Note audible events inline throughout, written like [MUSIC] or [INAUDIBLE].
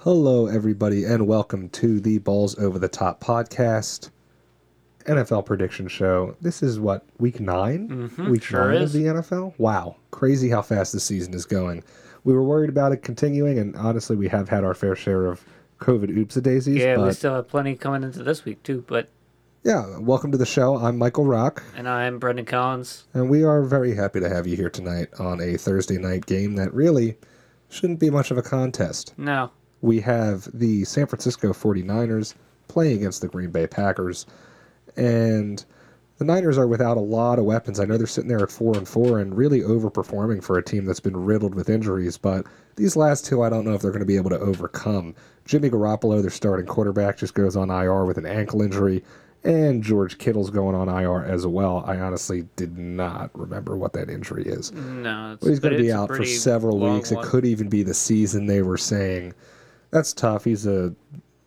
Hello, everybody, and welcome to the Balls Over the Top podcast, NFL prediction show. This is what week 9 Mhm, week sure nine is. of the NFL. Wow, crazy how fast the season is going. We were worried about it continuing, and honestly, we have had our fair share of COVID oops a daisies. Yeah, we still have plenty coming into this week too. But yeah, welcome to the show. I'm Michael Rock, and I'm Brendan Collins. and we are very happy to have you here tonight on a Thursday night game that really shouldn't be much of a contest. No, we have the San Francisco 49ers playing against the Green Bay Packers. And the Niners are without a lot of weapons. I know they're sitting there at 4 and 4 and really overperforming for a team that's been riddled with injuries, but these last two I don't know if they're going to be able to overcome. Jimmy Garoppolo, their starting quarterback, just goes on IR with an ankle injury. And George Kittle's going on IR as well. I honestly did not remember what that injury is. no, it's, Well, he's going to be out for several weeks. one. It could even be the season they were saying. That's tough. He's a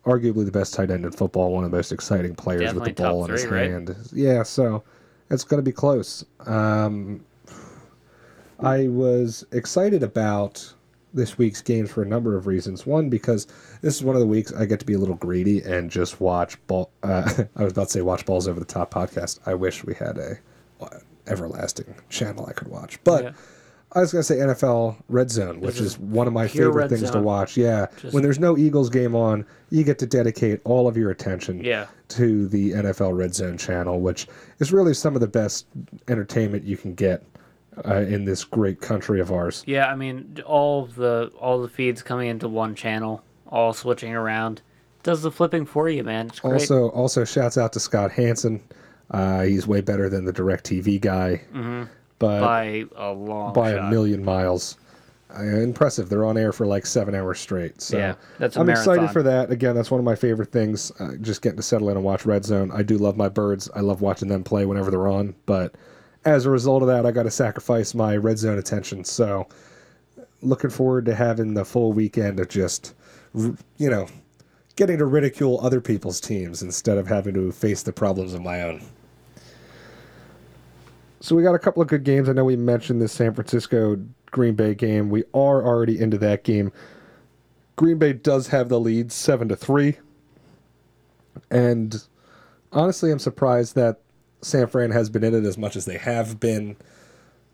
arguably the best tight end in football, one of the most exciting players Definitely with the ball in his three, right? hand. Yeah, so it's going to be close. Um, I was excited about this week's games for a number of reasons. One, because this is one of the weeks I get to be a little greedy and just watch ball. [LAUGHS] Uh, I was about to say watch balls over the top podcast. I wish we had a uh, everlasting channel I could watch, but. Yeah. I was gonna say NFL Red Zone, which is one of my favorite things to watch. Yeah, Just- when there's no Eagles game on, you get to dedicate all of your attention Yeah, to the NFL Red Zone channel, which is really some of the best entertainment you can get uh, in this great country of ours. yeah. I mean, all of the all the feeds coming into one channel, all switching around, does the flipping for you, man. It's great. Also, also shouts out to Scott Hansen. Uh, he's way better than the Direct TV guy, but by a long by shot. a million miles. Uh, impressive. They're on air for like seven hours straight. So Yeah, that's I'm excited for that. Again, that's one of my favorite things. Uh, just getting to settle in and watch Red Zone. I do love my birds. I love watching them play whenever they're on. But as a result of that, I got to sacrifice my Red Zone attention. So looking forward to having the full weekend of just, you know, getting to ridicule other people's teams instead of having to face the problems of my own. So we got a couple of good games. I know we mentioned the San Francisco Green Bay game. We are already into that game. Green Bay does have the lead, seven to three, and honestly, I'm surprised that San Fran has been in it as much as they have been.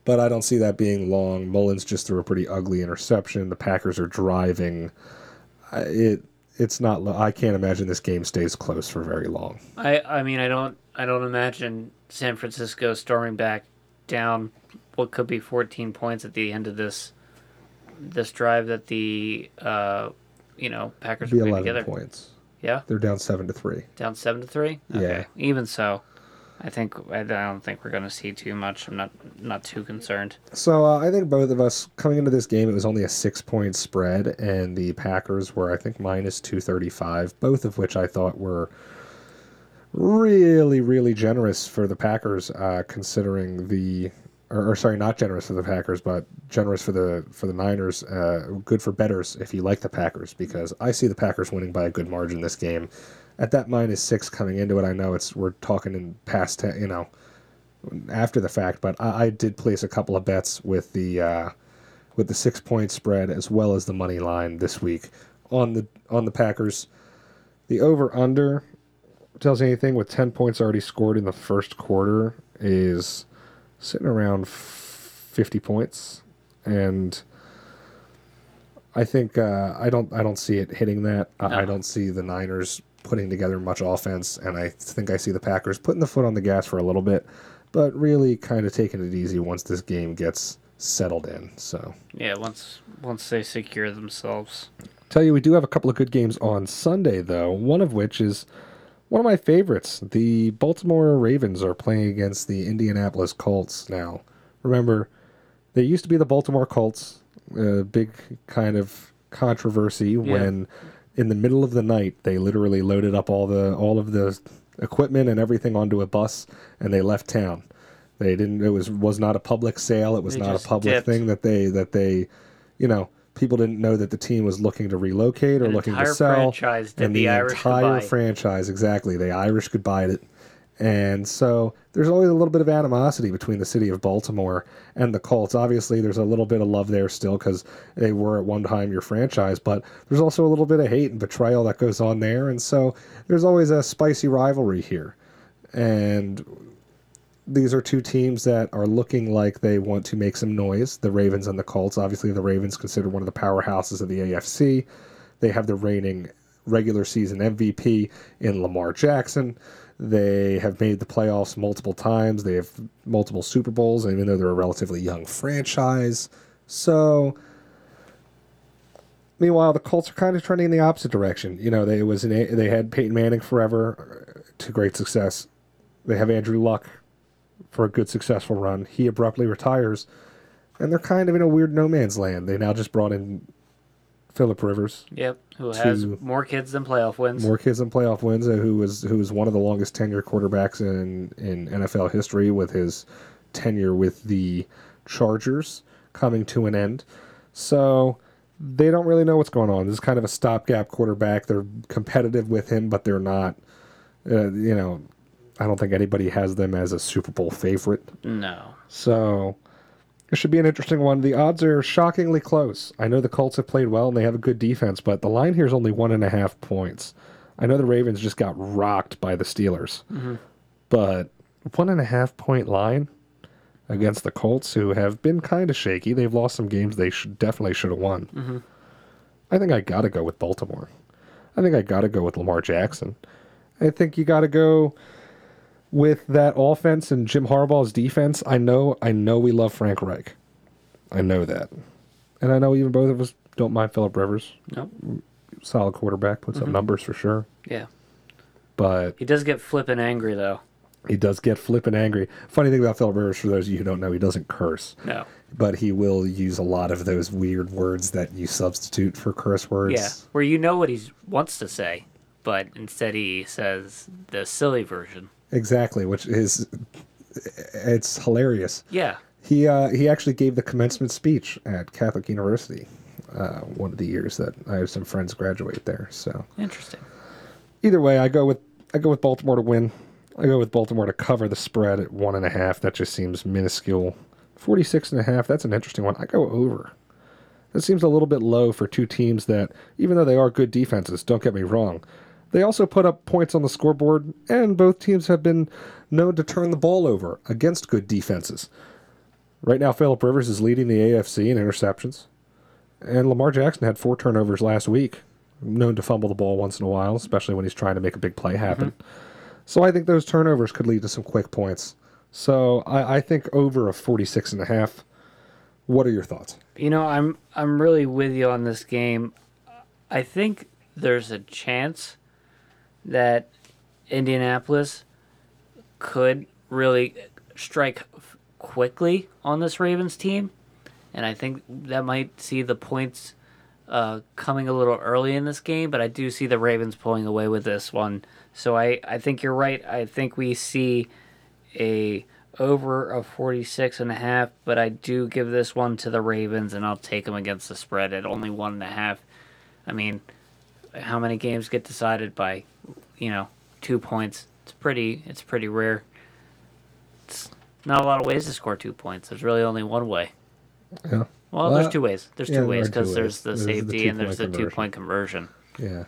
But I don't see that being long. Mullens just threw a pretty ugly interception. The Packers are driving. It it's not. I can't imagine this game stays close for very long. I I mean, I don't I don't imagine San Francisco storming back down what could be 14 points at the end of this this drive that the uh you know Packers It'd be are putting 11 together. points. Yeah, They're down seven to three. down seven to three. Yeah. even so, I think I don't think we're gonna see too much. I'm not not too concerned. So uh, I think both of us coming into this game, it was only a six point spread, and the Packers were I think minus two thirty five. Both of which I thought were really really generous for the Packers, uh, considering the or, or sorry, not generous for the Packers, but generous for the for the Niners. Uh, good for betters if you like the Packers, because I see the Packers winning by a good margin this game. At that minus six coming into it, I know it's we're talking in past te- you know after the fact, but I, I did place a couple of bets with the uh, with the six point spread as well as the money line this week on the on the Packers. The over under tells you anything with ten points already scored in the first quarter is sitting around fifty points, and I think uh, I don't I don't see it hitting that. I, I don't see the Niners putting together much offense, and I think I see the Packers putting the foot on the gas for a little bit, but really kind of taking it easy once this game gets settled in. So, Yeah, once once they secure themselves. tell you, we do have a couple of good games on Sunday, though. One of which is one of my favorites. The Baltimore Ravens are playing against the Indianapolis Colts now. Remember, they used to be the Baltimore Colts. A big kind of controversy when, in the middle of the night, they literally loaded up all the all of the equipment and everything onto a bus, and they left town. They didn't. It was was not a public sale. It was They not a public dipped. thing that they that they, you know, people didn't know that the team was looking to relocate or An looking to sell. and the the Irish entire goodbye. franchise, exactly. The Irish goodbye it, And so there's always a little bit of animosity between the city of Baltimore and the Colts. Obviously, there's a little bit of love there still because they were at one time your franchise, but there's also a little bit of hate and betrayal that goes on there. And so there's always a spicy rivalry here. And these are two teams that are looking like they want to make some noise the Ravens and the Colts. Obviously, the Ravens considered one of the powerhouses of the AFC. They have the reigning regular season MVP in Lamar Jackson. They have made the playoffs multiple times. They have multiple Super Bowls, even though they're a relatively young franchise. So, meanwhile, the Colts are kind of trending in the opposite direction. You know, they was an, they had Peyton Manning forever to great success. They have Andrew Luck for a good successful run. He abruptly retires, and they're kind of in a weird no man's land. They now just brought in Philip Rivers, Yep. Who has more kids than playoff wins? more kids than playoff wins, uh, who was who was one of the longest tenure quarterbacks in in NFL history with his tenure with the Chargers coming to an end. So they don't really know what's going on. This is kind of a stopgap quarterback. They're competitive with him, but they're not. Uh, you know, I don't think anybody has them as a Super Bowl favorite. No. So it should be an interesting one. The odds are shockingly close. I know the Colts have played well and they have a good defense, but the line here is only one and a half points. I know the Ravens just got rocked by the Steelers, mm-hmm. but one and a half point line against the Colts, who have been kind of shaky. They've lost some games they should definitely should have won. Mm-hmm. I think I got to go with Baltimore. I think I got to go with Lamar Jackson. I think you got to go with that offense and Jim Harbaugh's defense. I know, I know we love Frank Reich. I know that, and I know even both of us don't mind Philip Rivers. Nope. Solid quarterback, puts up mm-hmm. numbers for sure. Yeah. But He does get flippin' angry though. he does get flippin' angry. Funny thing about Philip Rivers, for those of you who don't know, he doesn't curse, No. but he will use a lot of those weird words that you substitute for curse words. Yeah. Where you know what he wants to say, but instead he says the silly version. Exactly, which is it's hilarious. Yeah. He uh, he actually gave the commencement speech at Catholic University uh, one of the years that I have some friends graduate there. So Interesting. either way, I go with I go with Baltimore to win. I go with Baltimore to cover the spread at one and a half. That just seems minuscule. 46 and a half, that's an interesting one. I go over. That seems a little bit low for two teams that, even though they are good defenses, don't get me wrong, they also put up points on the scoreboard, and both teams have been known to turn the ball over against good defenses. Right now, Philip Rivers is leading the AFC in interceptions, and Lamar Jackson had four turnovers last week, known to fumble the ball once in a while, especially when he's trying to make a big play happen. Mm-hmm. So I think those turnovers could lead to some quick points. So I, I think over a 46 and a half. What are your thoughts? You know, I'm I'm really with you on this game. I think there's a chance that Indianapolis could really strike quickly on this Ravens team, and I think that might see the points uh, coming a little early in this game. But I do see the Ravens pulling away with this one. So I I think you're right. I think we see a over of 46 and a half, but I do give this one to the Ravens and I'll take them against the spread at only one and a half. I mean, how many games get decided by, you know, two points? It's pretty, it's pretty rare. It's not a lot of ways to score two points. There's really only one way. Yeah. Well, Well, there's two ways. There's yeah, two ways because there's the There's the safety and there's the two point conversion. Yeah.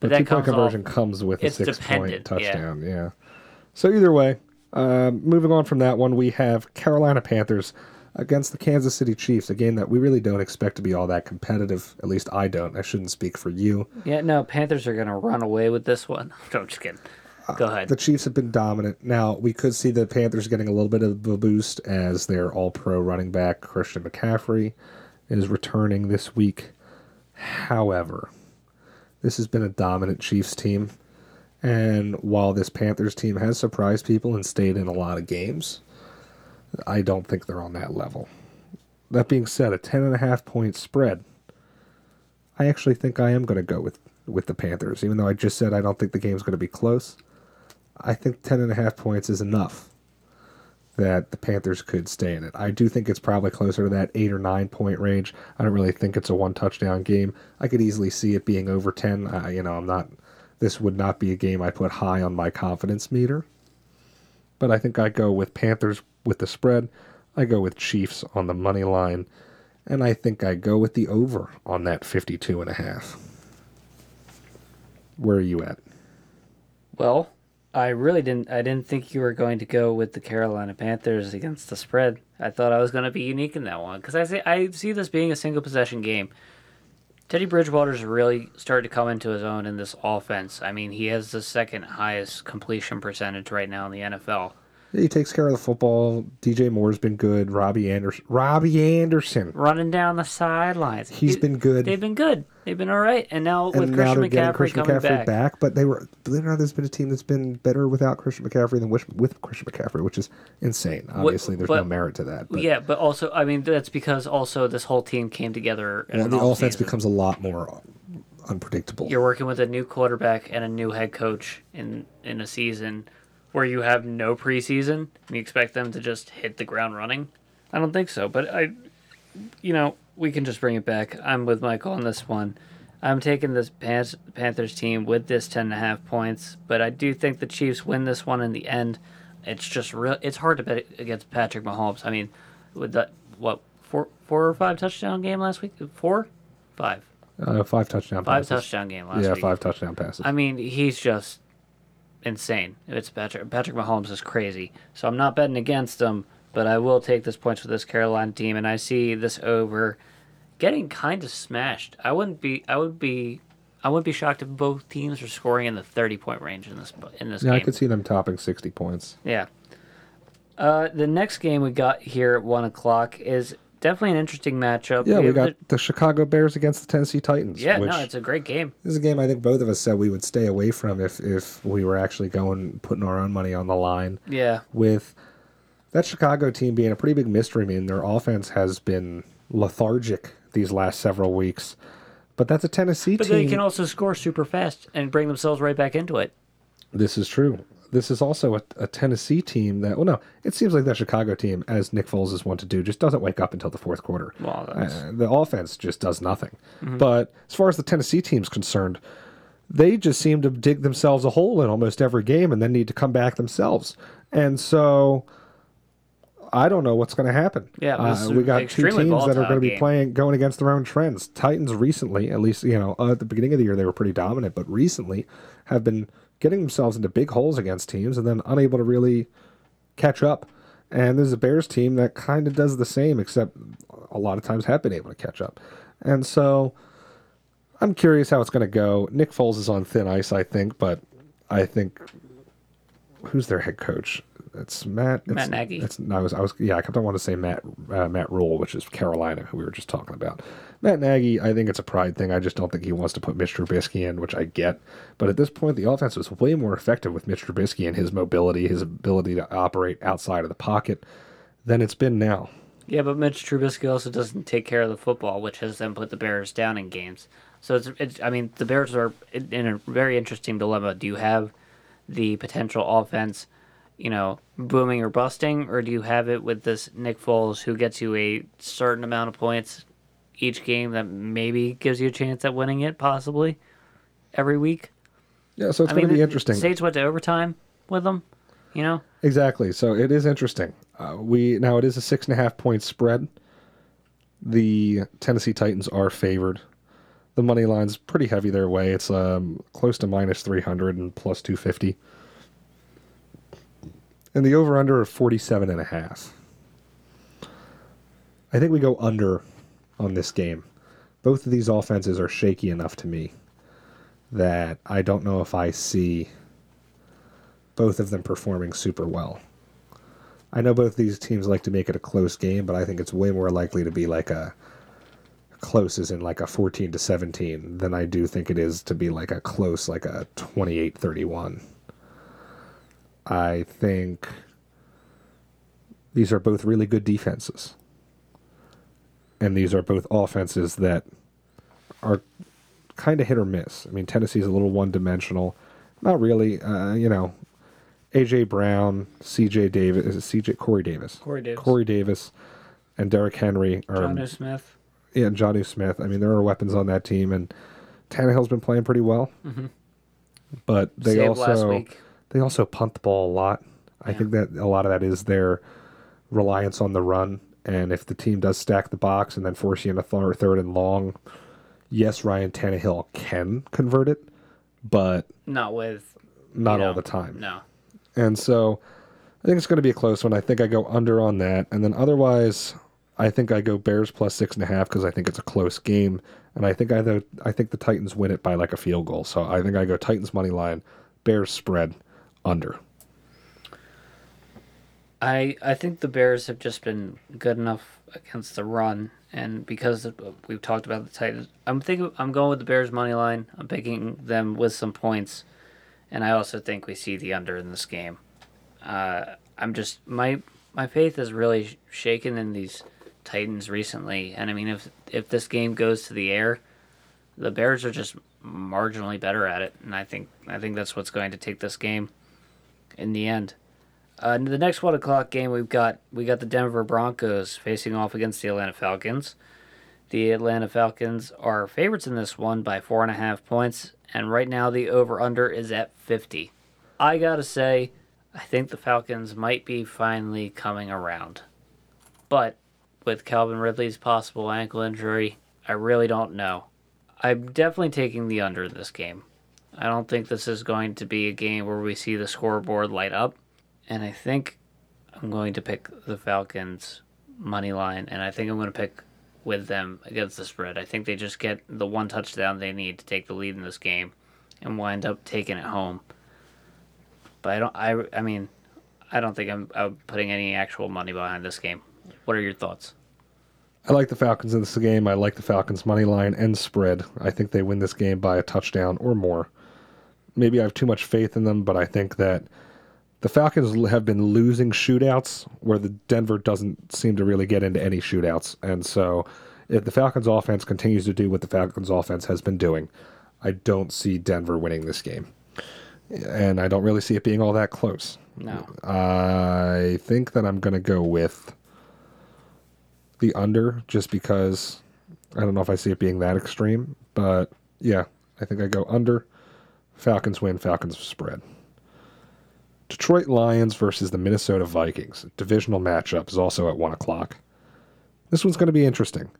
But the that two point off- conversion comes with a six point dependent, yeah. touchdown. Yeah. So either way, um, moving on from that one, we have Carolina Panthers against the Kansas City Chiefs, a game that we really don't expect to be all that competitive. At least I don't. I shouldn't speak for you. Yeah, no, Panthers are going to run away with this one. [LAUGHS] No, I'm just kidding. Uh, Go ahead. The Chiefs have been dominant. Now, we could see the Panthers getting a little bit of a boost as their all pro running back, Christian McCaffrey, is returning this week. However, this has been a dominant Chiefs team. And while this Panthers team has surprised people and stayed in a lot of games, I don't think they're on that level. That being said, a 10.5 point spread, I actually think I am going to go with, with the Panthers, even though I just said I don't think the game's going to be close. I think 10.5 points is enough that the Panthers could stay in it. I do think it's probably closer to that 8 or 9 point range. I don't really think it's a one touchdown game. I could easily see it being over 10. Uh, you know, I'm not this would not be a game I put high on my confidence meter. but I think I go with Panthers with the spread. I go with Chiefs on the money line, and I think I go with the over on that 52 and a half. Where are you at? Well, I really didn't. I didn't think you were going to go with the Carolina Panthers against the spread. I thought I was going to be unique in that one because I see I see this being a single possession game. Teddy Bridgewater's really started to come into his own in this offense. I mean, he has the second highest completion percentage right now in the NFL. He takes care of the football. DJ Moore's been good. Robbie Anderson. Robbie Anderson. Running down the sidelines. He's He- been good. They've been good. They've been all right. And now with now Christian McCaffrey Christian coming McCaffrey back. But they were, believe it or not, there's been a team that's been better without Christian McCaffrey than with, with Christian McCaffrey, which is insane. Obviously, there's no merit to that. But Yeah, but also, I mean, that's because also this whole team came together. Well, the offense season. becomes a lot more unpredictable. You're working with a new quarterback and a new head coach in in a season where you have no preseason and you expect them to just hit the ground running. I don't think so, but I, you know, we can just bring it back. I'm with Michael on this one. I'm taking this Pan- Panthers team with this ten and a half points, but I do think the Chiefs win this one in the end. It's just real. It's hard to bet against Patrick Mahomes. I mean, with that what four four or five touchdown game last week? Four, five, uh, five touchdown five passes. touchdown game last week. yeah, five touchdown passes. I mean, he's just insane. It's Patrick Patrick Mahomes is crazy. So I'm not betting against him, but I will take this points with this Carolina team, and I see this over getting kind of smashed. I wouldn't be. I would be. I wouldn't be shocked if both teams are scoring in the 30 point range in this in this yeah, I could see them topping 60 points. Yeah. Uh, the next game we got here at one o'clock is definitely an interesting matchup. Yeah, we got the- the Chicago Bears against the Tennessee Titans. yeah, no, it's a great game. This is a game I think both of us said we would stay away from if if we were actually going putting our own money on the line. Yeah, With that Chicago team being a pretty big mystery, I mean their offense has been lethargic these last several weeks. But that's a Tennessee but team. they can also score super fast and bring themselves right back into it. This is true. This is also a, a Tennessee team that, well, no, it seems like that Chicago team, as Nick Foles is one to do, just doesn't wake up until the fourth quarter. Well, that's- Uh, the offense just does nothing. But as far as the Tennessee team's concerned, they just seem to dig themselves a hole in almost every game and then need to come back themselves. And so I don't know what's going to happen. Yeah, uh, we got two teams that are going to be game. playing going against their own trends. Titans recently, at least you know, uh, at the beginning of the year they were pretty dominant, but recently have been getting themselves into big holes against teams and then unable to really catch up. And there's a Bears team that kind of does the same, except a lot of times have been able to catch up. And so I'm curious how it's going to go. Nick Foles is on thin ice, I think, but I think who's their head coach? It's Matt. Matt Nagy. No, I was, I was, yeah, I kept on wanting to say Matt, uh, Matt Rhule, which is Carolina, who we were just talking about. Matt Nagy, I think it's a pride thing. I just don't think he wants to put Mitch Trubisky in, which I get. But at this point, the offense was way more effective with Mitch Trubisky and his mobility, his ability to operate outside of the pocket than it's been now. Yeah, but Mitch Trubisky also doesn't take care of the football, which has then put the Bears down in games. So it's, it's I mean, the Bears are in a very interesting dilemma. Do you have the potential offense, you know, booming or busting, or do you have it with this Nick Foles who gets you a certain amount of points each game that maybe gives you a chance at winning it, possibly every week? Yeah, so it's going to be interesting. Saints went to overtime with them, you know. Exactly. So it is interesting. Uh, we now it is a six and a half point spread. The Tennessee Titans are favored. The money line's pretty heavy their way. It's um, close to minus three hundred and plus two fifty. And the over under of forty seven and a half. I think we go under on this game. Both of these offenses are shaky enough to me that I don't know if I see both of them performing super well. I know both these teams like to make it a close game, but I think it's way more likely to be like a close as in like a 14 to 17 than I do think it is to be like a close like a 28-31. I think these are both really good defenses. And these are both offenses that are kind of hit or miss. I mean, Tennessee's a little one-dimensional. Not really, uh, you know, AJ Brown, CJ Davis, is it CJ Corey Davis, Corey Davis. Corey Davis, and Derrick Henry are John Smith. yeah, and Johnny Smith. I mean, there are weapons on that team, and Tannehill's been playing pretty well. But they Mm-hmm. Saved last also week. They also punt the ball a lot. I think that a lot of that is their reliance on the run. And if the team does stack the box and then force you into third, third and long, yes, Ryan Tannehill can convert it, but Not with not all know, the time. No. And so I think it's going to be a close one. I think I go under on that. And then otherwise, I think I go Bears plus six and a half because I think it's a close game. And I think I, I think the Titans win it by like a field goal. So I think I go Titans money line, Bears spread, under. I I think the Bears have just been good enough against the run, and because we've talked about the Titans, I'm thinking I'm going with the Bears money line. I'm picking them with some points, and I also think we see the under in this game. Uh, I'm just my my faith is really sh- shaken in these Titans recently, and I mean if if this game goes to the air, the Bears are just marginally better at it, and I think I think that's what's going to take this game in the end. Uh, the next one o'clock game we've got we got the Denver Broncos facing off against the Atlanta Falcons. The Atlanta Falcons are favorites in this one by four and a half points, and right now the over under is at fifty. I gotta say, I think the Falcons might be finally coming around, but with Calvin Ridley's possible ankle injury, I really don't know. I'm definitely taking the under in this game. I don't think this is going to be a game where we see the scoreboard light up and I think I'm going to pick the Falcons money line, and I think I'm going to pick with them against the spread. I think they just get the one touchdown they need to take the lead in this game, and wind up taking it home. But I don't. I I mean, I don't think I'm, I'm putting any actual money behind this game. What are your thoughts? I like the Falcons in this game. I like the Falcons money line and spread. I think they win this game by a touchdown or more. Maybe I have too much faith in them, but I think that the Falcons have been losing shootouts where the Denver doesn't seem to really get into any shootouts. And so if the Falcons offense continues to do what the Falcons offense has been doing, I don't see Denver winning this game. And I don't really see it being all that close. No. I think that I'm going to go with the under just because I don't know if I see it being that extreme, but yeah, I think I go under. Falcons win, Falcons spread. Detroit Lions versus the Minnesota Vikings. Divisional matchup is also at 1 o'clock. This one's going to be interesting.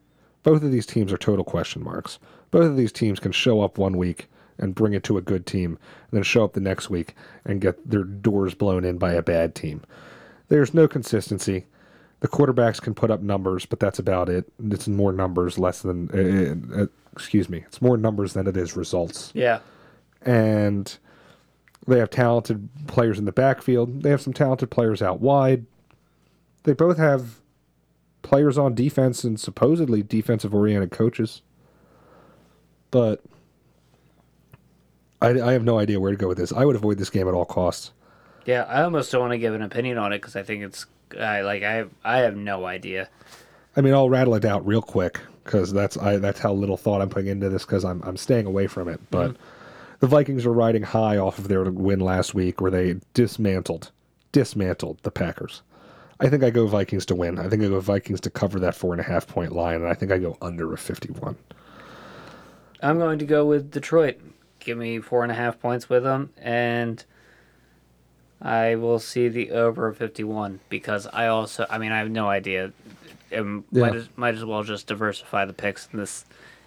Both of these teams are total question marks. Both of these teams can show up one week and bring it to a good team, and then show up the next week and get their doors blown in by a bad team. There's no consistency. The quarterbacks can put up numbers, but that's about it. It's more numbers, less than, uh, uh, excuse me, it's more numbers than it is results Yeah. And they have talented players in the backfield. They have some talented players out wide. They both have players on defense and supposedly defensive oriented coaches. But I, I have no idea where to go with this. I would avoid this game at all costs. Yeah. I almost don't want to give an opinion on it because I think it's. I like. I have. I have no idea. I mean, I'll rattle it out real quick because that's I that's how little thought I'm putting into this because I'm I'm staying away from it. But mm-hmm. The Vikings are riding high off of their win last week, where they dismantled dismantled the Packers. I think I go Vikings to win. I think I go Vikings to cover that four and a half point line, and I think I go under a 51. I'm going to go with Detroit. Give me four and a half points with them, and I will see the over of 51 because I also, I mean, I have no idea. Um, Yeah. might, as, might as well just diversify the picks in this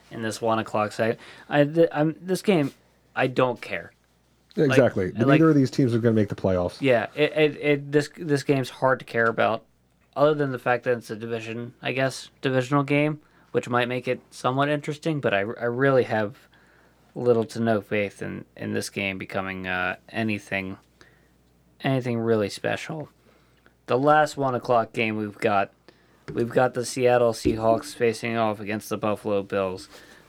in this one o'clock site. I, th- I'm this game. I don't care. Exactly. Like- Neither of these teams are going to make the playoffs. Yeah, it, it, it this this game's hard to care about, other than the fact that it's a division, I guess, divisional game, which might make it somewhat interesting. But I, I really have little to no faith in, in this game becoming uh, anything anything really special. The last one o'clock game we've got we've got the Seattle Seahawks facing off against the Buffalo Bills.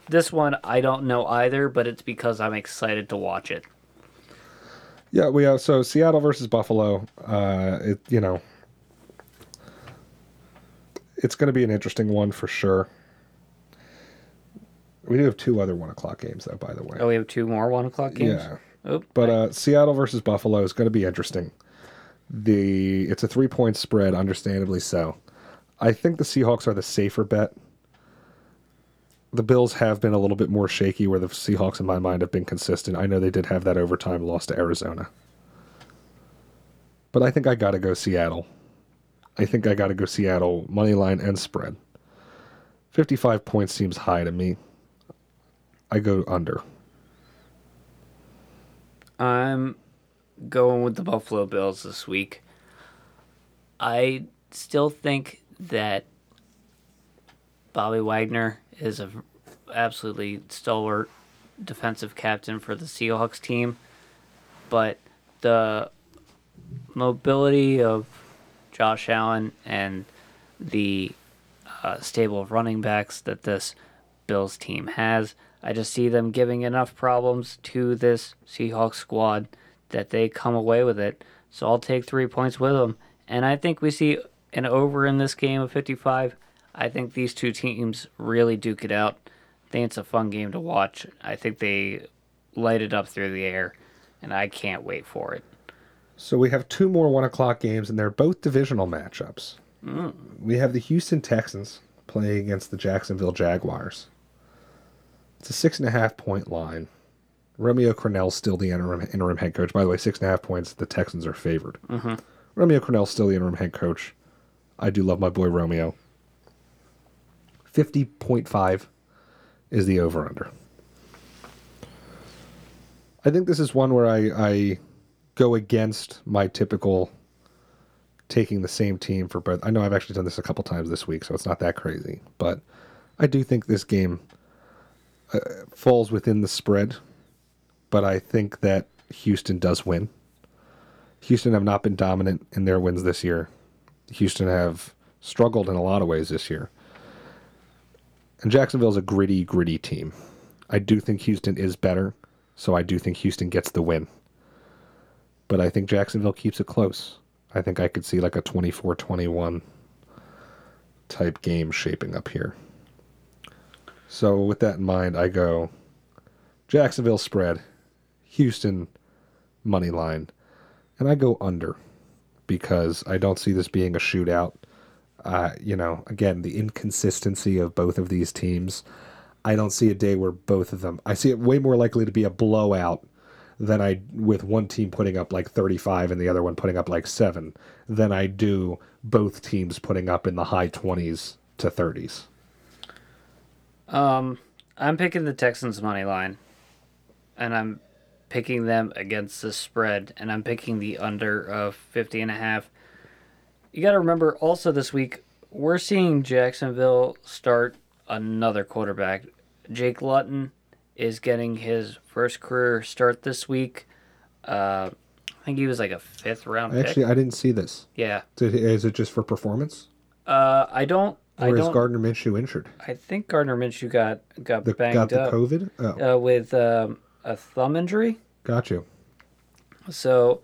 This one I don't know either, but it's because I'm excited to watch it. Yeah, we have so Seattle versus Buffalo. Uh, it you know, it's going to be an interesting one for sure. We do have two other one o'clock games though, by the way. Oh, we have two more one o'clock games. Yeah. Oh, But uh, Seattle versus Buffalo is going to be interesting. The it's a three point spread, understandably so. I think the Seahawks are the safer bet. The Bills have been a little bit more shaky, where the Seahawks, in my mind, have been consistent. I know they did have that overtime loss to Arizona. But I think I got to go Seattle. I think I got to go Seattle money line and spread. 55 points seems high to me. I go under. I'm going with the Buffalo Bills this week. I still think that Bobby Wagner is a absolutely stalwart defensive captain for the Seahawks team, but the mobility of Josh Allen and the uh, stable of running backs that this Bills team has, I just see them giving enough problems to this Seahawks squad that they come away with it. So I'll take three points with them. And I think we see an over in this game of 55. I think these two teams really duke it out. I think it's a fun game to watch. I think they light it up through the air, and I can't wait for it. So we have two more one o'clock games, and they're both divisional matchups. Mm. We have the Houston Texans playing against the Jacksonville Jaguars. It's a six and a half point line. Romeo Crennel's still the interim, interim head coach. By the way, six and a half points. The Texans are favored. Mm-hmm. Romeo Crennel's still the interim head coach. I do love my boy Romeo. 50.5 is the over under. I think this is one where I, I go against my typical taking the same team for both. I know I've actually done this a couple times this week, so it's not that crazy. But I do think this game uh, falls within the spread. But I think that Houston does win. Houston have not been dominant in their wins this year. Houston have struggled in a lot of ways this year. And Jacksonville's a gritty, gritty team. I do think Houston is better, so I do think Houston gets the win. But I think Jacksonville keeps it close. I think I could see like a 24 21 type game shaping up here. So, with that in mind, I go Jacksonville spread, Houston money line, and I go under because I don't see this being a shootout. Uh, you know, again, the inconsistency of both of these teams. I don't see a day where both of them. I see it way more likely to be a blowout than I with one team putting up like 35 and the other one putting up like 7 than I do both teams putting up in the high 20s to 30s. Um I'm picking the Texans money line. And I'm picking them against the spread and I'm picking the under of 50 and a half. You got to remember also this week we're seeing Jacksonville start another quarterback. Jake Luton is getting his first career start this week. Uh, I think he was like a fifth round. Actually, pick. I didn't see this. Yeah. Did, is it just for performance? Uh, I don't. Or I is don't, Gardner Minshew injured? I think Gardner Minshew got got The, banged got the up COVID? Oh, uh, with um, a thumb injury. got you. So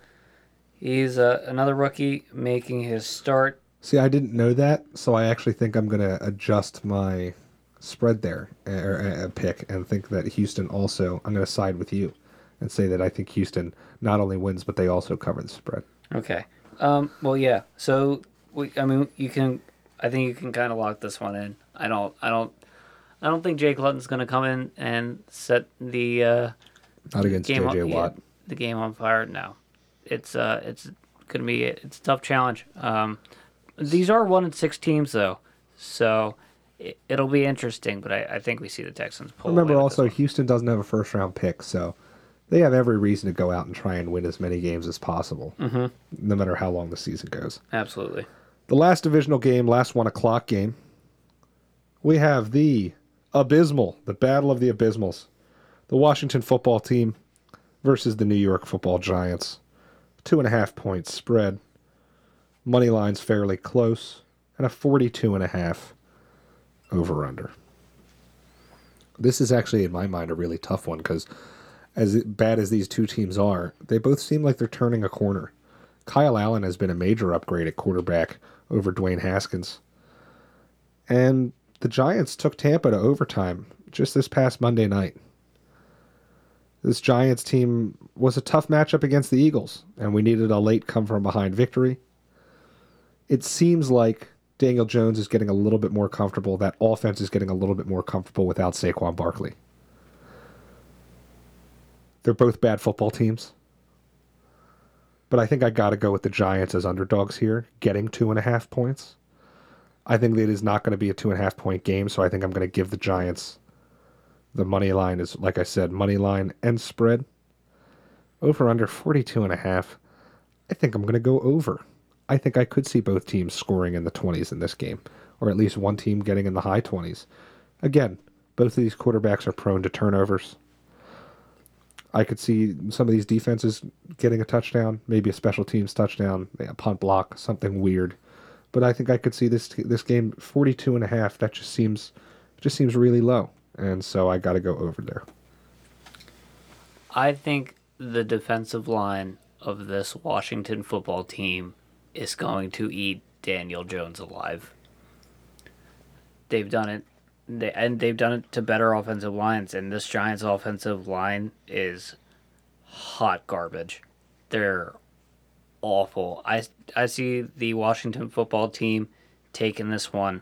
he's uh, another rookie making his start. See, I didn't know that, so I actually think I'm going to adjust my spread there or uh, pick and think that Houston also. I'm going to side with you and say that I think Houston not only wins but they also cover the spread. Okay. Um, well, yeah. So we, I mean, you can. I think you can kind of lock this one in. I don't. I don't. I don't think Jake Luton's going to come in and set the uh, Not against game JJ on, yeah, Watt. the game on fire. No, it's uh, it's to be it's a tough challenge. Um, these are one and six teams though, so it, it'll be interesting. But I, I think we see the Texans pull. Remember also. Houston doesn't have a first round pick, so they have every reason to go out and try and win as many games as possible, mm-hmm. no matter how long the season goes. absolutely. The last divisional game, last one o'clock game, we have the abysmal, the battle of the abysmals, the Washington football team versus the New York football giants. Two and a half points spread. Money line's fairly close, and a 42 and a half over under. This is actually, in my mind, a really tough one because, as bad as these two teams are, they both seem like they're turning a corner. Kyle Allen has been a major upgrade at quarterback over Dwayne Haskins. And the Giants took Tampa to overtime just this past Monday night. This Giants team was a tough matchup against the Eagles, and we needed a late come from behind victory. It seems like Daniel Jones is getting a little bit more comfortable. That offense is getting a little bit more comfortable without Saquon Barkley. They're both bad football teams. But I think I got to go with the Giants as underdogs here, getting two and a half points. I think it is not going to be a two and a half point game, so I think I'm going to give the Giants the money line is like I said, money line and spread. Over under 42 and a half. I think I'm going to go over. I think I could see both teams scoring in the 20s in this game, or at least one team getting in the high 20s. Again, both of these quarterbacks are prone to turnovers. I could see some of these defenses getting a touchdown, maybe a special teams touchdown, a punt block, something weird. But I think I could see this this game 42 and a half. That just seems just seems really low. And so I got to go over there. I think the defensive line of this Washington football team is going to eat Daniel Jones alive. They've done it they, and they've done it to better offensive lines and this Giants offensive line is hot garbage. They're awful. I I see the Washington football team taking this one.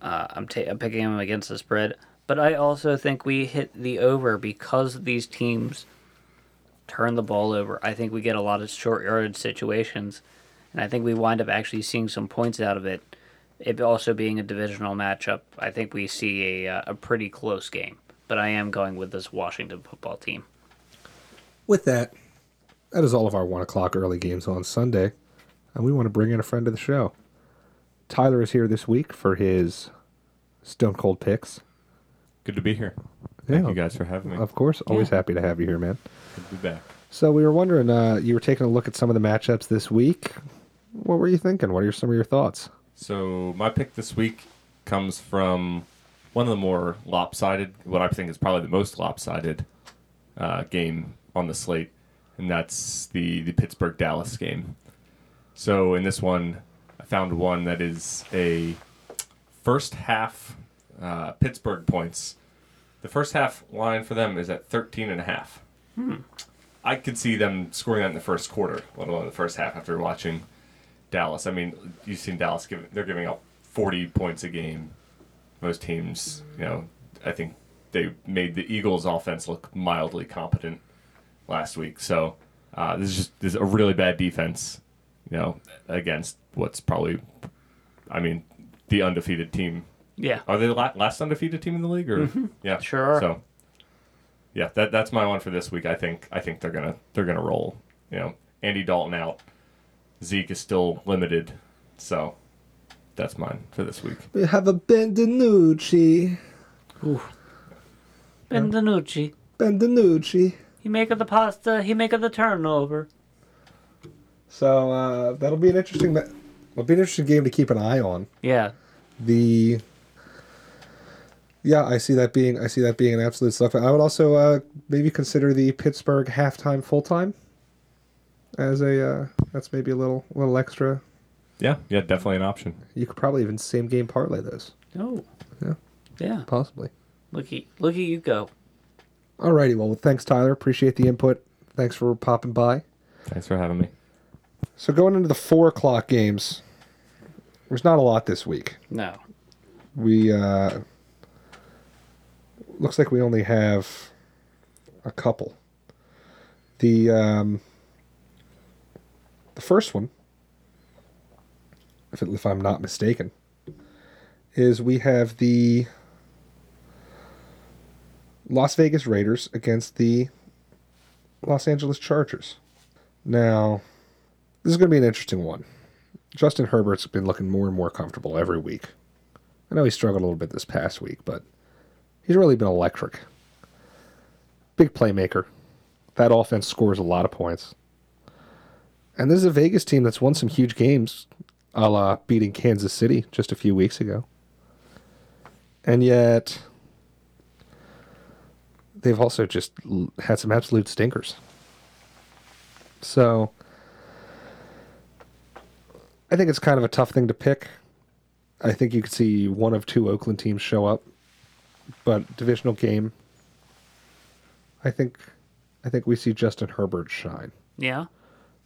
Uh, I'm, ta- I'm picking them against the spread, but I also think we hit the over because these teams turn the ball over. I think we get a lot of short yardage situations, and I think we wind up actually seeing some points out of it. It also being a divisional matchup, I think we see a, uh, a pretty close game. But I am going with this Washington football team. With that, that is all of our one o'clock early games on Sunday, and we want to bring in a friend of the show. Tyler is here this week for his Stone Cold picks. Good to be here. Thank you guys for having me. Of course, always happy to have you here, man. Good to be back. So we were wondering, uh, you were taking a look at some of the matchups this week. What were you thinking? What are some of your thoughts? So my pick this week comes from one of the more lopsided, what I think is probably the most lopsided uh, game on the slate, and that's the the Pittsburgh Dallas game. So in this one, found one that is a first half uh, Pittsburgh points. The first half line for them is at 13 and a half. I could see them scoring that in the first quarter, let alone the first half after watching Dallas. I mean, you've seen Dallas give they're giving up 40 points a game. Most teams, you know, I think they made the Eagles offense look mildly competent last week. So, uh, this is just this is a really bad defense, you know, against what's probably I mean, the undefeated team. Yeah. Are they the last undefeated team in the league or mm-hmm. yeah, Sure. So, yeah, that that's my one for this week. I think I think they're going to they're going to roll, you know. Andy Dalton out. Zeke is still limited. So, that's mine for this week. We have a Ben DiNucci. Benvenucci. Ben DiNucci. He make of the pasta, he make of the turnover. So uh, that'll be an interesting. Ma- will be an interesting game to keep an eye on. Yeah. The yeah, I see that being I see that being an absolute stuff. I would also uh, maybe consider the Pittsburgh halftime full time as a uh, that's maybe a little little extra. Yeah, yeah, definitely an option. You could probably even same game parlay those Oh. Yeah. Yeah. possibly. Look at look at you go. Alrighty, well thanks Tyler, appreciate the input. Thanks for popping by. Thanks for having me. So going into the four o'clock games, there's not a lot this week. No. we uh looks like we only have a couple the um the first one if, it, if i'm not mistaken is we have the las vegas raiders against the los angeles chargers now this is going to be an interesting one justin herbert's been looking more and more comfortable every week I know he struggled a little bit this past week, but he's really been electric. Big playmaker. That offense scores a lot of points. And this is a Vegas team that's won some huge games, a la beating Kansas City just a few weeks ago. And yet, they've also just had some absolute stinkers. So, I think it's kind of a tough thing to pick. I think you could see one of two Oakland teams show up, but divisional game. I think, I think we see Justin Herbert shine. Yeah.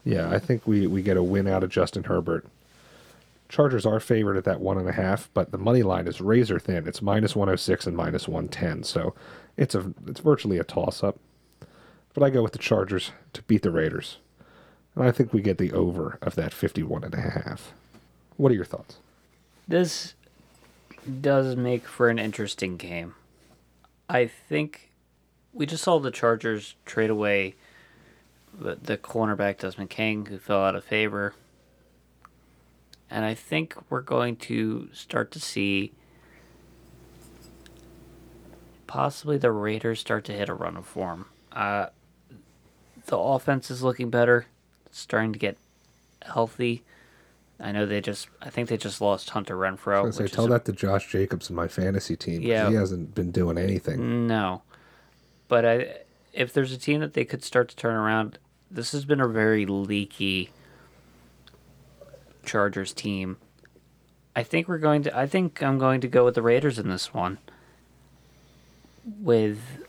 Yeah, I think we we get a win out of Justin Herbert. Chargers are favored at that one and a half, but the money line is razor thin. It's minus one hundred six and minus one ten, so it's a it's virtually a toss up. But I go with the Chargers to beat the Raiders. And I think we get the over of that 51 and a half. What are your thoughts? This does make for an interesting game. I think we just saw the Chargers trade away the, cornerback Desmond King, who fell out of favor. And I think we're going to start to see possibly the Raiders start to hit a run of form. Uh, the offense is looking better, starting to get healthy. I know they just, I think they just lost Hunter Renfrow. I say, tell that to Josh Jacobs in my fantasy team. Yeah. He hasn't been doing anything. No, but I, if there's a team that they could start to turn around, this has been a very leaky Chargers team. I think we're going to. I think I'm going to go with the Raiders in this one. With,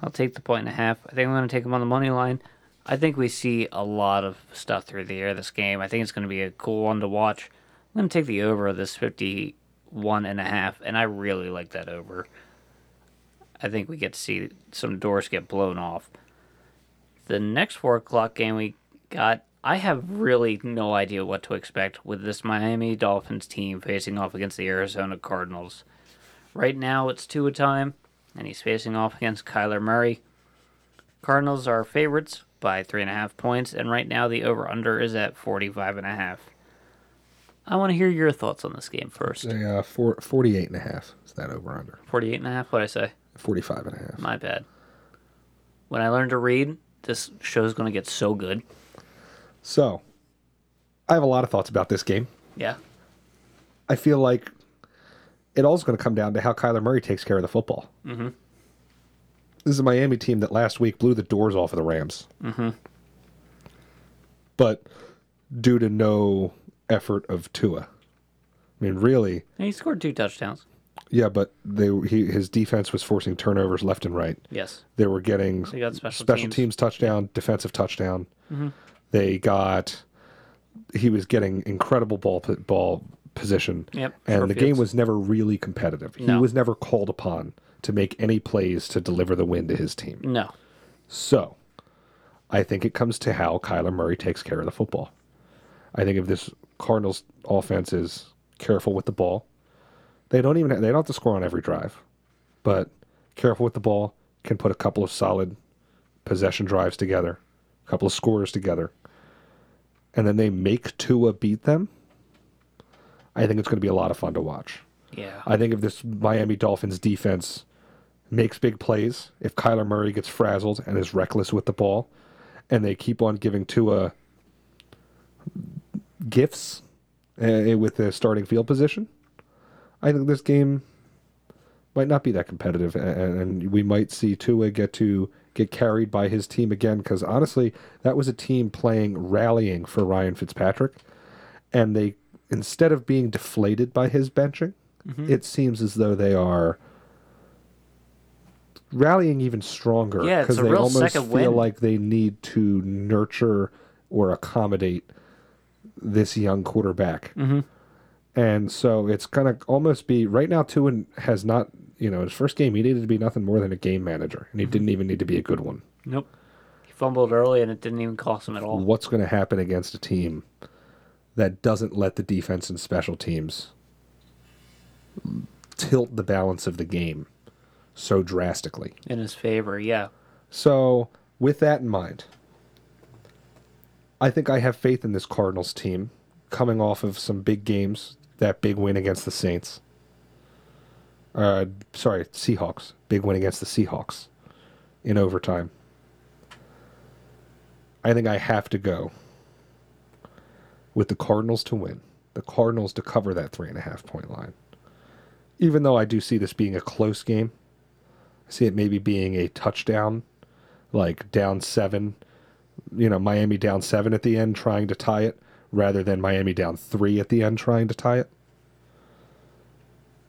I'll take the point and a half. I think I'm going to take them on the money line. I think we see a lot of stuff through the air this game. I think it's going to be a cool one to watch. I'm going to take the over of this 51 and a half, and I really like that over. I think we get to see some doors get blown off. The next four o'clock game we got, I have really no idea what to expect with this Miami Dolphins team facing off against the Arizona Cardinals. Right now it's Tua time, and he's facing off against Kyler Murray. Cardinals are favorites by three and a half points, and right now the over under is at 45 and a half. I want to hear your thoughts on this game first. Uh, four, 48 and a half is that over under. 48 and a half, what I say? 45 and a half. My bad. When I learn to read, this show's going to get so good. So, I have a lot of thoughts about this game. Yeah. I feel like it all's going to come down to how Kyler Murray takes care of the football. Mm-hmm. This is a Miami team that last week blew the doors off of the Rams. Mm-hmm. But due to no effort of Tua, I mean, really, And he scored two touchdowns. yeah. But they he, his defense was forcing turnovers left and right. Yes. They were getting They got special teams. teams. touchdown, defensive touchdown. They got he was getting incredible ball ball position. Yep, And the game was never really competitive. He No. was never called upon to make any plays to deliver the win to his team. No. So, I think it comes to how Kyler Murray takes care of the football. I think if this Cardinals offense is careful with the ball, they don't even they don't have to score on every drive, but careful with the ball can put a couple of solid possession drives together, a couple of scores together, and then they make Tua beat them. I think it's going to be a lot of fun to watch. Yeah. I think if this Miami Dolphins defense makes big plays, if Kyler Murray gets frazzled and is reckless with the ball, and they keep on giving Tua gifts uh, with the starting field position, I think this game might not be that competitive, and, and we might see Tua get to get carried by his team again. Because honestly, that was a team playing rallying for Ryan Fitzpatrick, and they instead of being deflated by his benching, it seems as though they are rallying even stronger Yeah, they real almost feel win. like they need to nurture or accommodate this young quarterback. Mm-hmm. And so it's going to almost be right now. Tua has not, you know, his first game he needed to be nothing more than a game manager, Mm-hmm. and he didn't even need to be a good one. Nope. He fumbled early and it didn't even cost him at all. What's going to happen against a team that doesn't let the defense and special teams tilt the balance of the game so drastically? In his favor, yeah. So, with that in mind, I think I have faith in this Cardinals team coming off of some big games. That big win against the Saints. Uh, sorry, Seahawks. Big win against the Seahawks in overtime. I think I have to go with the Cardinals to win, the Cardinals to cover that three and a half point line. Even though I do see this being a close game, I see it maybe being a touchdown, like down seven, you know, Miami down seven at the end trying to tie it, rather than Miami down three at the end trying to tie it.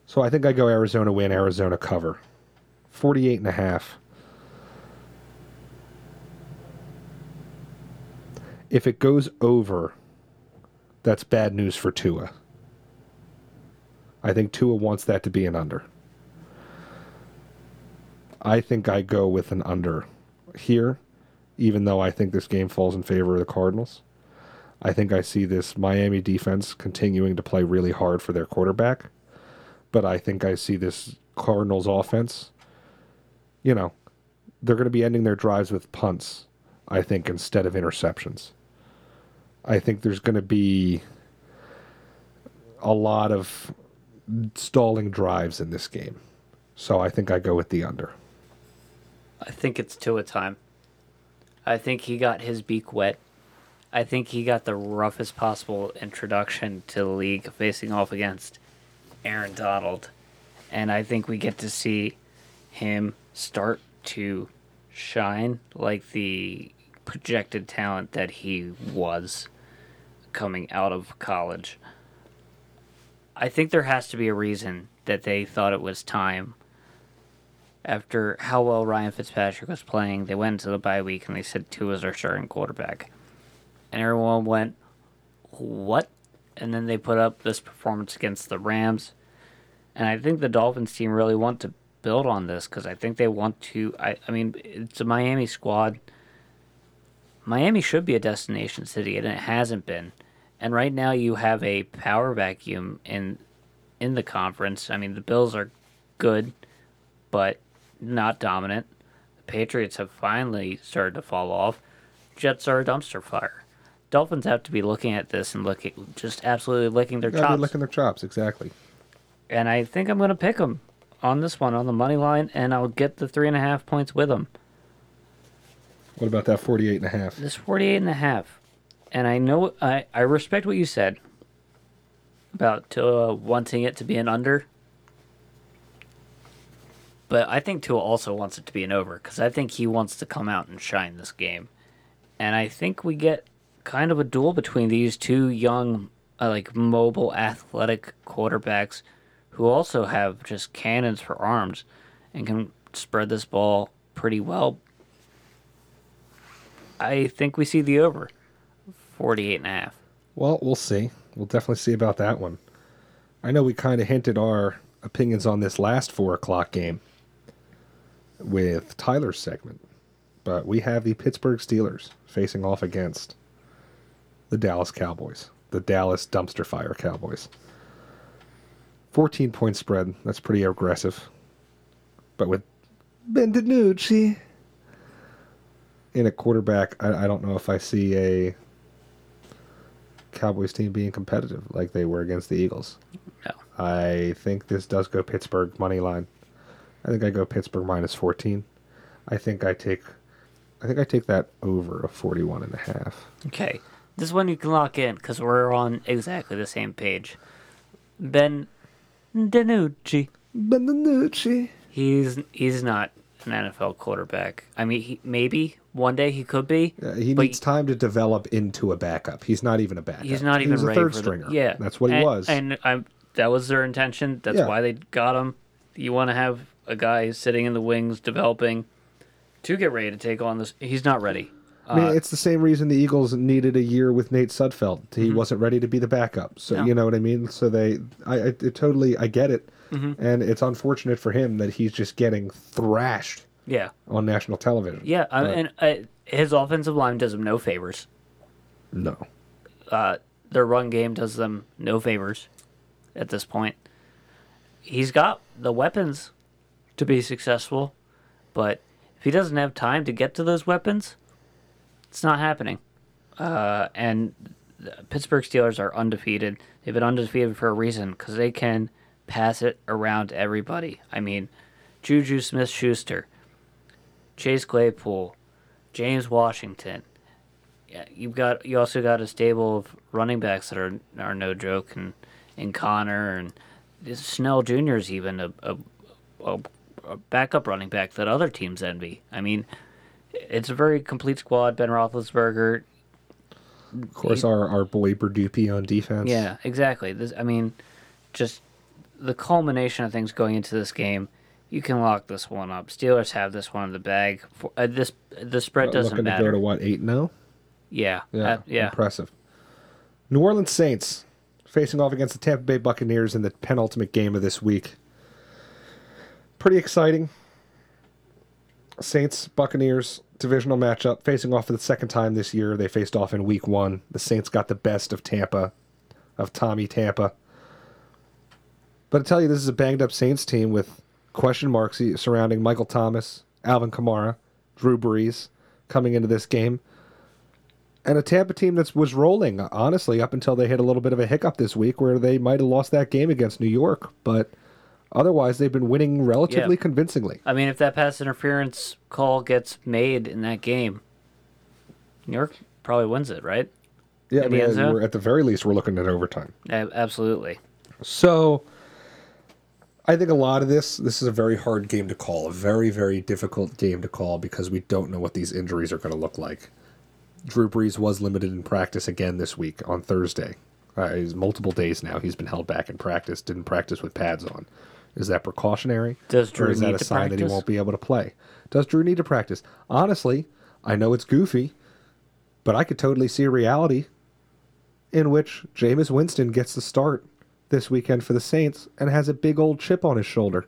So I think I go Arizona win, Arizona cover. 48 and a half. If it goes over, that's bad news for Tua. I think Tua wants that to be an under. I think I go with an under here, even though I think this game falls in favor of the Cardinals. I think I see this Miami defense continuing to play really hard for their quarterback, but I think I see this Cardinals offense, you know, they're going to be ending their drives with punts, I think, instead of interceptions. I think there's going to be a lot of stalling drives in this game. So I think I go with the under. I think it's Tua time. I think he got his beak wet. I think he got the roughest possible introduction to the league facing off against Aaron Donald. And I think we get to see him start to shine like the projected talent that he was coming out of college. I think there has to be a reason that they thought it was time after how well Ryan Fitzpatrick was playing, they went into the bye week and they said Tua was our starting quarterback. And everyone went, What? And then they put up this performance against the Rams. And I think the Dolphins team really want to build on this because I think they want to. I, I mean, it's a Miami squad. Miami should be a destination city, and it hasn't been. And right now, you have a power vacuum in in the conference. I mean, the Bills are good, but not dominant. The Patriots have finally started to fall off. Jets are a dumpster fire. Dolphins have to be looking at this and looking, just absolutely licking their Yeah, chops. licking their chops, exactly. and I think I'm going to pick them on this one on the money line, and I'll get the three and a half points with them. What about that 48 and a half? This 48 and a half. And I know I, I respect what you said about uh, wanting it to be an under. But I think Tua also wants it to be an over because I think he wants to come out and shine this game. And I think we get kind of a duel between these two young, uh, like mobile, athletic quarterbacks who also have just cannons for arms and can spread this ball pretty well. I think we see the over 48 and a half. Well, we'll see. We'll definitely see about that one. I know we kind of hinted our opinions on this last four o'clock game with Tyler's segment, but we have the Pittsburgh Steelers facing off against the Dallas Cowboys, the Dallas dumpster fire Cowboys. 14 point spread. That's pretty aggressive. But with Ben DiNucci in a quarterback, I, I don't know if I see a Cowboys team being competitive like they were against the Eagles. No. I think this does go Pittsburgh money line. I think I go Pittsburgh minus 14. I think I take I think I take that over of 41 and a half. Okay. This one you can lock in because we're on exactly the same page. Ben DiNucci. Benucci. He's he's not an NFL quarterback. I mean, he, maybe one day he could be. Uh, he needs time to develop into a backup. He's not even a backup. He's not even was a third stringer. The, yeah, that's what he was. and I'm, that was their intention. That's Yeah. why they got him. You want to have a guy sitting in the wings developing to get ready to take on this. He's not ready. I mean, Uh, it's the same reason the Eagles needed a year with Nate Sudfeld. He wasn't ready to be the backup. So Mm-hmm. No. you know what I mean. So they, I, I totally, I get it, Mm-hmm. and it's unfortunate for him that he's just getting thrashed yeah, on national television. yeah, and uh, his offensive line does him no favors. no, uh, their run game does them no favors at this point. He's got the weapons to be successful, but if he doesn't have time to get to those weapons, it's not happening. Uh, and the Pittsburgh Steelers are undefeated. They've been undefeated for a reason because they can pass it around everybody. I mean, Juju Smith Schuster, Chase Claypool, James Washington. Yeah, you've got you also got a stable of running backs that are are no joke, and and Conner and Snell Jr. is even a, a, a, a backup running back that other teams envy. I mean, it's a very complete squad. Ben Roethlisberger, of course our our boy Bud Dupree on defense. yeah, exactly. This, I mean, just the culmination of things going into this game. You can lock this one up. Steelers have this one in the bag. For, uh, this the spread doesn't looking to matter. go to what eight now? yeah, Yeah, uh, yeah. impressive. New Orleans Saints facing off against the Tampa Bay Buccaneers in the penultimate game of this week. Pretty exciting. Saints Buccaneers divisional matchup facing off for the second time this year. They faced off in week one. The Saints got the best of Tampa, of Tommy Tampa. But I tell you, this is a banged up Saints team with question marks surrounding Michael Thomas, Alvin Kamara, Drew Brees coming into this game. And a Tampa team that was rolling, honestly, up until they hit a little bit of a hiccup this week where they might have lost that game against New York. But otherwise, they've been winning relatively Yeah. convincingly. I mean, if that pass interference call gets made in that game, New York probably wins it, right? Yeah, I In mean, end zone? we're, at the very least, we're looking at overtime. Absolutely. So I think a lot of this this is a very hard game to call, a very very difficult game to call because we don't know what these injuries are going to look like. Drew Brees was limited in practice again this week on Thursday. Uh, he's multiple days now. He's been held back in practice. Didn't practice with pads on. Is that precautionary? Does Drew or is that need a sign that he won't be able to play? Does Drew need to practice? Honestly, I know it's goofy, but I could totally see a reality in which Jameis Winston gets the start this weekend for the Saints and has a big old chip on his shoulder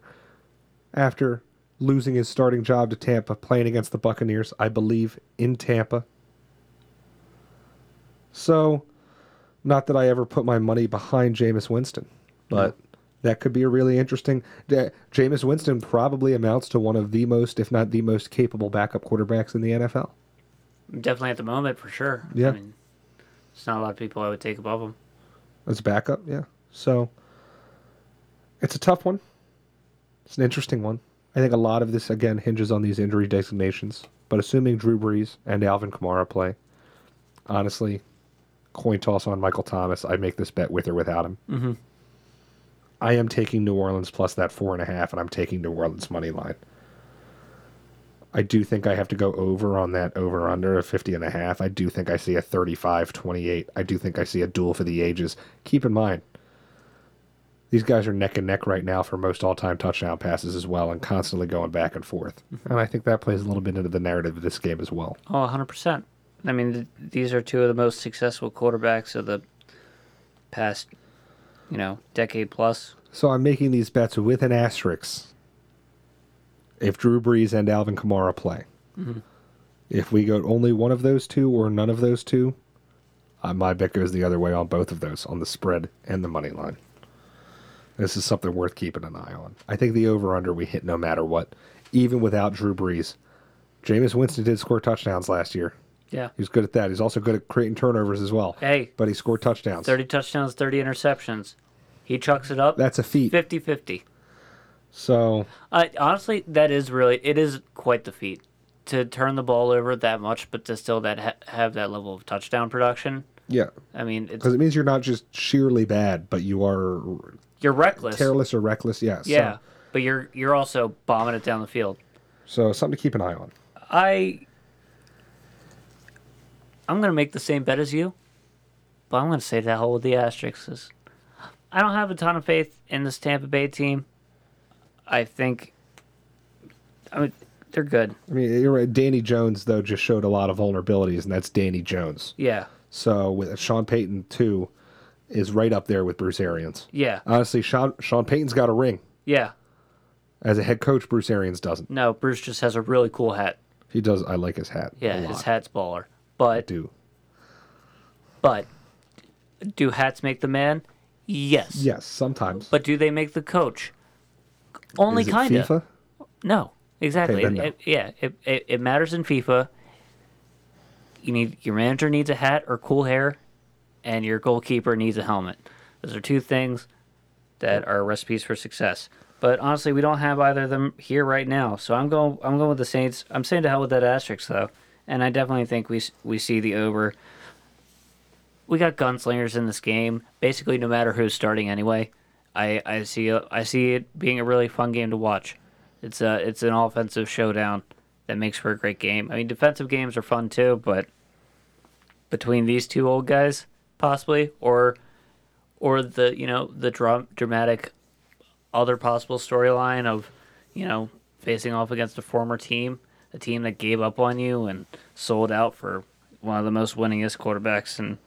after losing his starting job to Tampa, playing against the Buccaneers, I believe, in Tampa. So, not that I ever put my money behind Jameis Winston, but that could be a really interesting. Ja- Jameis Winston probably amounts to one of the most, if not the most capable backup quarterbacks in the NFL. Definitely at the moment, for sure. Yeah. I mean, it's not a lot of people I would take above him. As a backup, yeah. So it's a tough one. It's an interesting one. I think a lot of this again hinges on these injury designations. But assuming Drew Brees and Alvin Kamara play, honestly, coin toss on Michael Thomas. I'd make this bet with or without him. Mhm. I am taking New Orleans plus that four and a half, and I'm taking New Orleans money line. I do think I have to go over on that over under of 50 and a half. I do think I see a 35 28. I do think I see a duel for the ages. Keep in mind, these guys are neck and neck right now for most all time touchdown passes as well and constantly going back and forth. And I think that plays a little bit into the narrative of this game as well. Oh, 100%. I mean, th- these are two of the most successful quarterbacks of the past, you know, decade plus. So I'm making these bets with an asterisk. If Drew Brees and Alvin Kamara play, if we go only one of those two or none of those two, uh, my bet goes the other way on both of those, on the spread and the money line. This is something worth keeping an eye on. I think the over under we hit no matter what, even without Drew Brees. Jameis Winston did score touchdowns last year. Yeah. He's good at that. He's also good at creating turnovers as well. Hey, But he scored touchdowns. 30 touchdowns, 30 interceptions. He chucks it up That's a feat. 50 50. So honestly, that is really, it is quite the feat to turn the ball over that much, but to still that ha- have that level of touchdown production. yeah, I mean, it's because it means you're not just sheerly bad, but you are you're reckless. careless or reckless. Yes. Yeah, but you're you're also bombing it down the field. So, so something to keep an eye on. I I'm gonna make the same bet as you, but I'm gonna say that whole with the asterisks. I don't have a ton of faith in this Tampa Bay team. I think, I mean, they're good. I mean, you're right. Danny Jones though just showed a lot of vulnerabilities, and that's Danny Jones. Yeah, So with Sean Payton too, is right up there with Bruce Arians. yeah, Honestly, Sean Sean Payton's got a ring yeah. as a head coach. Bruce Arians doesn't. No, Bruce just has a really cool hat. He does. I like his hat. Yeah, his hat's baller. But Do but do hats make the man? Yes. yes, sometimes. But do they make the coach? Only kind of. No, exactly. Okay, no. it- yeah, it, it, it matters in FIFA. You need your manager needs a hat or cool hair, and your goalkeeper needs a helmet. Those are two things that are recipes for success. But honestly, we don't have either of them here right now. So I'm going. I'm going with the Saints. I'm saying to hell with that asterisk though, and I definitely think we we see the over. We got gunslingers in this game. Basically, no matter who's starting anyway, I I see I see it being a really fun game to watch. It's a it's an offensive showdown that makes for a great game. I mean, defensive games are fun too, but between these two old guys, possibly, or or the you know the dra- dramatic other possible storyline of you know facing off against a former team, a team that gave up on you and sold out for one of the most winningest quarterbacks in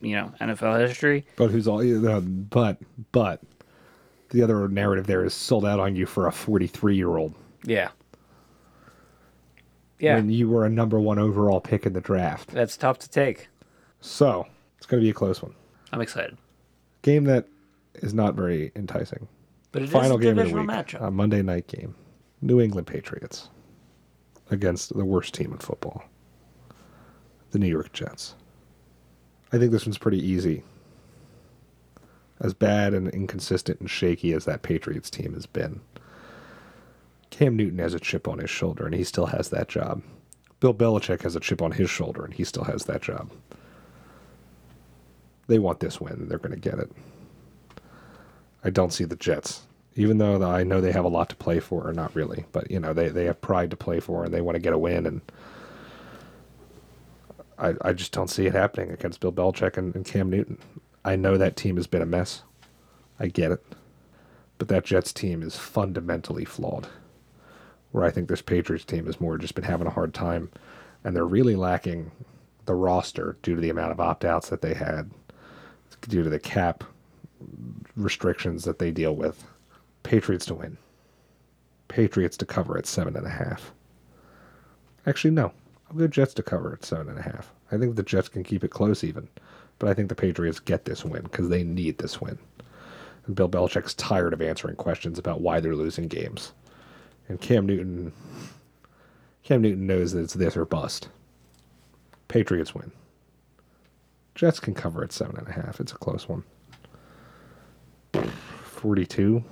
you know NFL history. But who's all? Uh, but but the other narrative there is sold out on you for a 43 year old. Yeah. Yeah. when you were a number one overall pick in the draft. That's tough to take. So it's going to be a close one. I'm excited. Game that is not very enticing. But it is Final a game of the week, matchup. a Monday night game. New England Patriots against the worst team in football, the New York Jets. I think this one's pretty easy. As bad and inconsistent and shaky as that Patriots team has been, Cam Newton has a chip on his shoulder, and he still has that job. Bill Belichick has a chip on his shoulder, and he still has that job. They want this win, they're going to get it. I don't see the Jets, even though I know they have a lot to play for, or not really, but you know they they have pride to play for, and they want to get a win, and I I just don't see it happening against Bill Belichick and, and Cam Newton. I know that team has been a mess. I get it, but that Jets team is fundamentally flawed. Where I think this Patriots team has more just been having a hard time, and they're really lacking the roster due to the amount of opt outs that they had, due to the cap restrictions that they deal with. Patriots to win. Patriots to cover at seven and a half. Actually, no. I'll go Jets to cover at seven and a half. I think the Jets can keep it close even, but I think the Patriots get this win because they need this win. And Bill Belichick's tired of answering questions about why they're losing games. And Cam Newton, Cam Newton knows that it's this or bust. Patriots win. Jets can cover at seven and a half. It's a close one. 42.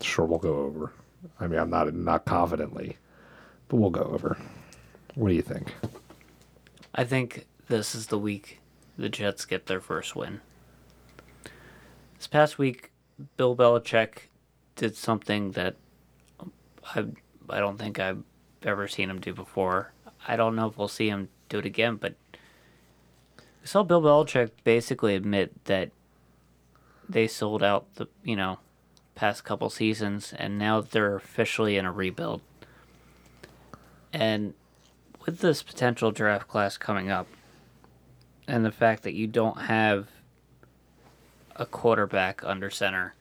Sure, we'll go over. I mean, I'm not not confidently, but we'll go over. What do you think? I think this is the week the Jets get their first win. This past week, Bill Belichick did something that I I don't think I've ever seen him do before. I don't know if we'll see him do it again, but saw Bill Belichick basically admit that they sold out the you know past couple seasons, and now they're officially in a rebuild. And with this potential draft class coming up, and the fact that you don't have a quarterback under center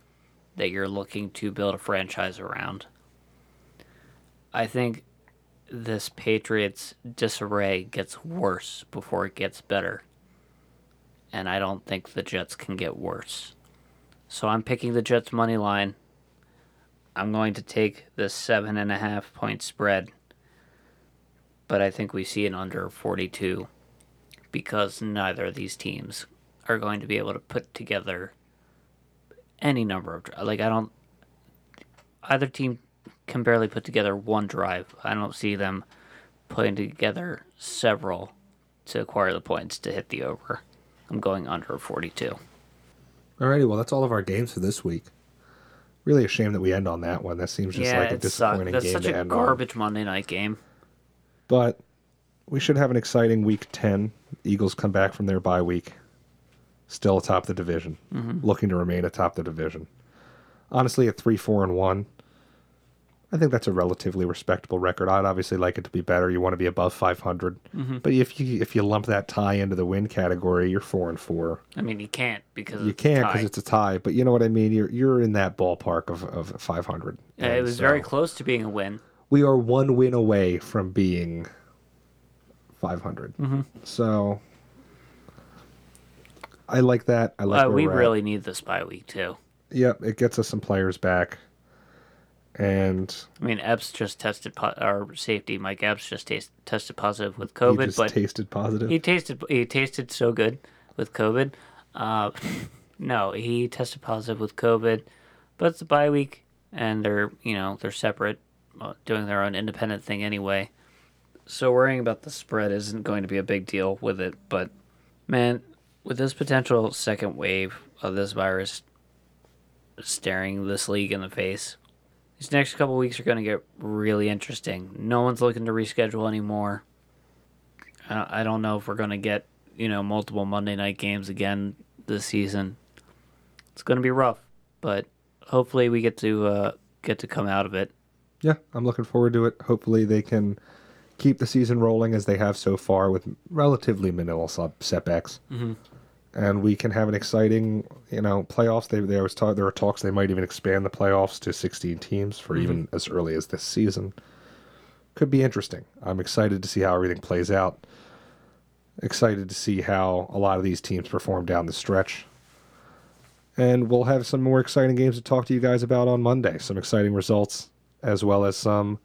that you're looking to build a franchise around, I think this Patriots disarray gets worse before it gets better. And I don't think the Jets can get worse. So I'm picking the Jets money line. I'm going to take the seven and a half point spread. But I think we see an under 42 because neither of these teams are going to be able to put together any number of like I don't either team can barely put together one drive. I don't see them putting together several to acquire the points to hit the over. I'm going under 42. Alrighty, well, that's all of our games for this week. Really a shame that we end on that one. That seems just yeah, like a disappointing That's game such to a end on. garbage Monday night game. But we should have an exciting week 10. Eagles come back from their bye week. Still atop the division. Mm-hmm. Looking to remain atop the division. Honestly, at 3 4 and 1, I think that's a relatively respectable record. I'd obviously like it to be better. You want to be above 500. But if you if you lump that tie into the win category, you're 4 and 4. I mean, you can't because You can't because it's a tie, but you know what I mean. You're you're in that ballpark of, of 500. Yeah, it was very close to being a win. We are one win away from being 500. Mm-hmm. So I like that. I like. Uh, we we're at. really need this bye week too. Yep, it gets us some players back, and I mean, Epps just tested po- our safety. Mike Epps just tas- tested positive with COVID. he just but tasted positive. he tasted he tasted so good with COVID. Uh, [LAUGHS] no, he tested positive with COVID, but it's a bye week, and they're you know they're separate, uh, doing their own independent thing anyway. So worrying about the spread isn't going to be a big deal with it. But man, with this potential second wave of this virus staring this league in the face, these next couple weeks are going to get really interesting. No one's looking to reschedule anymore. I don't know if we're going to get, you know, multiple Monday night games again this season. It's going to be rough, but hopefully we get to uh, get to come out of it. yeah, I'm looking forward to it. Hopefully, they can keep the season rolling as they have so far with relatively minimal setbacks. Mhm. And we can have an exciting, you know, playoffs. They there was talk, there were talks they might even expand the playoffs to 16 teams for even as early as this season. could be interesting. I'm excited to see how everything plays out. Excited to see how a lot of these teams perform down the stretch. And we'll have some more exciting games to talk to you guys about on Monday. Some exciting results, as well as some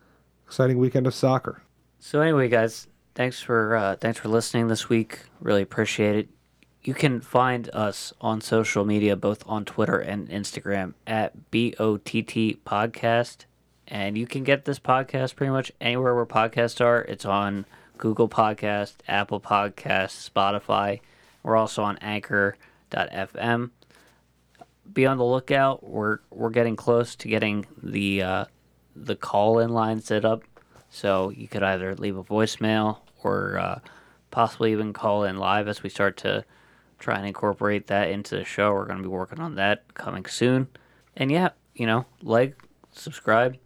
exciting weekend of soccer. So anyway, guys, thanks for uh, thanks for listening this week. Really appreciate it. You can find us on social media, both on Twitter and Instagram at BOTT Podcast. And you can get this podcast pretty much anywhere where podcasts are. It's on Google Podcast, Apple Podcast, Spotify. We're also on Anchor.fm. Be on the lookout. We're we're getting close to getting the uh, the call in line set up. So you could either leave a voicemail or uh, possibly even call in live as we start to try and incorporate that into the show. We're going to be working on that coming soon. And yeah, you know, like, subscribe,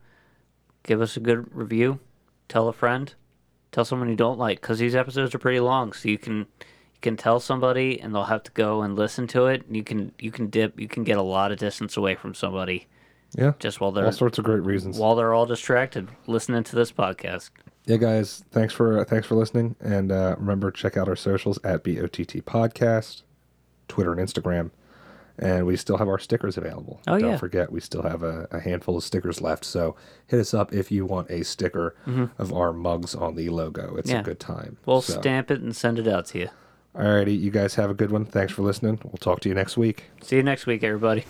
give us a good review, tell a friend, tell someone you don't like because these episodes are pretty long. So you can you can tell somebody and they'll have to go and listen to it. You can you can dip you can get a lot of distance away from somebody Yeah. just while they're all sorts of great reasons. while they're all distracted listening to this podcast. Yeah, guys, thanks for thanks for listening, and uh, remember check out our socials at BOTT Podcast, Twitter and Instagram, and we still have our stickers available. Oh, Don't yeah. forget, we still have a, a handful of stickers left. So hit us up if you want a sticker of our mugs on the logo. It's Mm-hmm. Yeah. a good time. We'll So, stamp it and send it out to you. Alrighty, you guys have a good one. Thanks for listening. We'll talk to you next week. See you next week, everybody.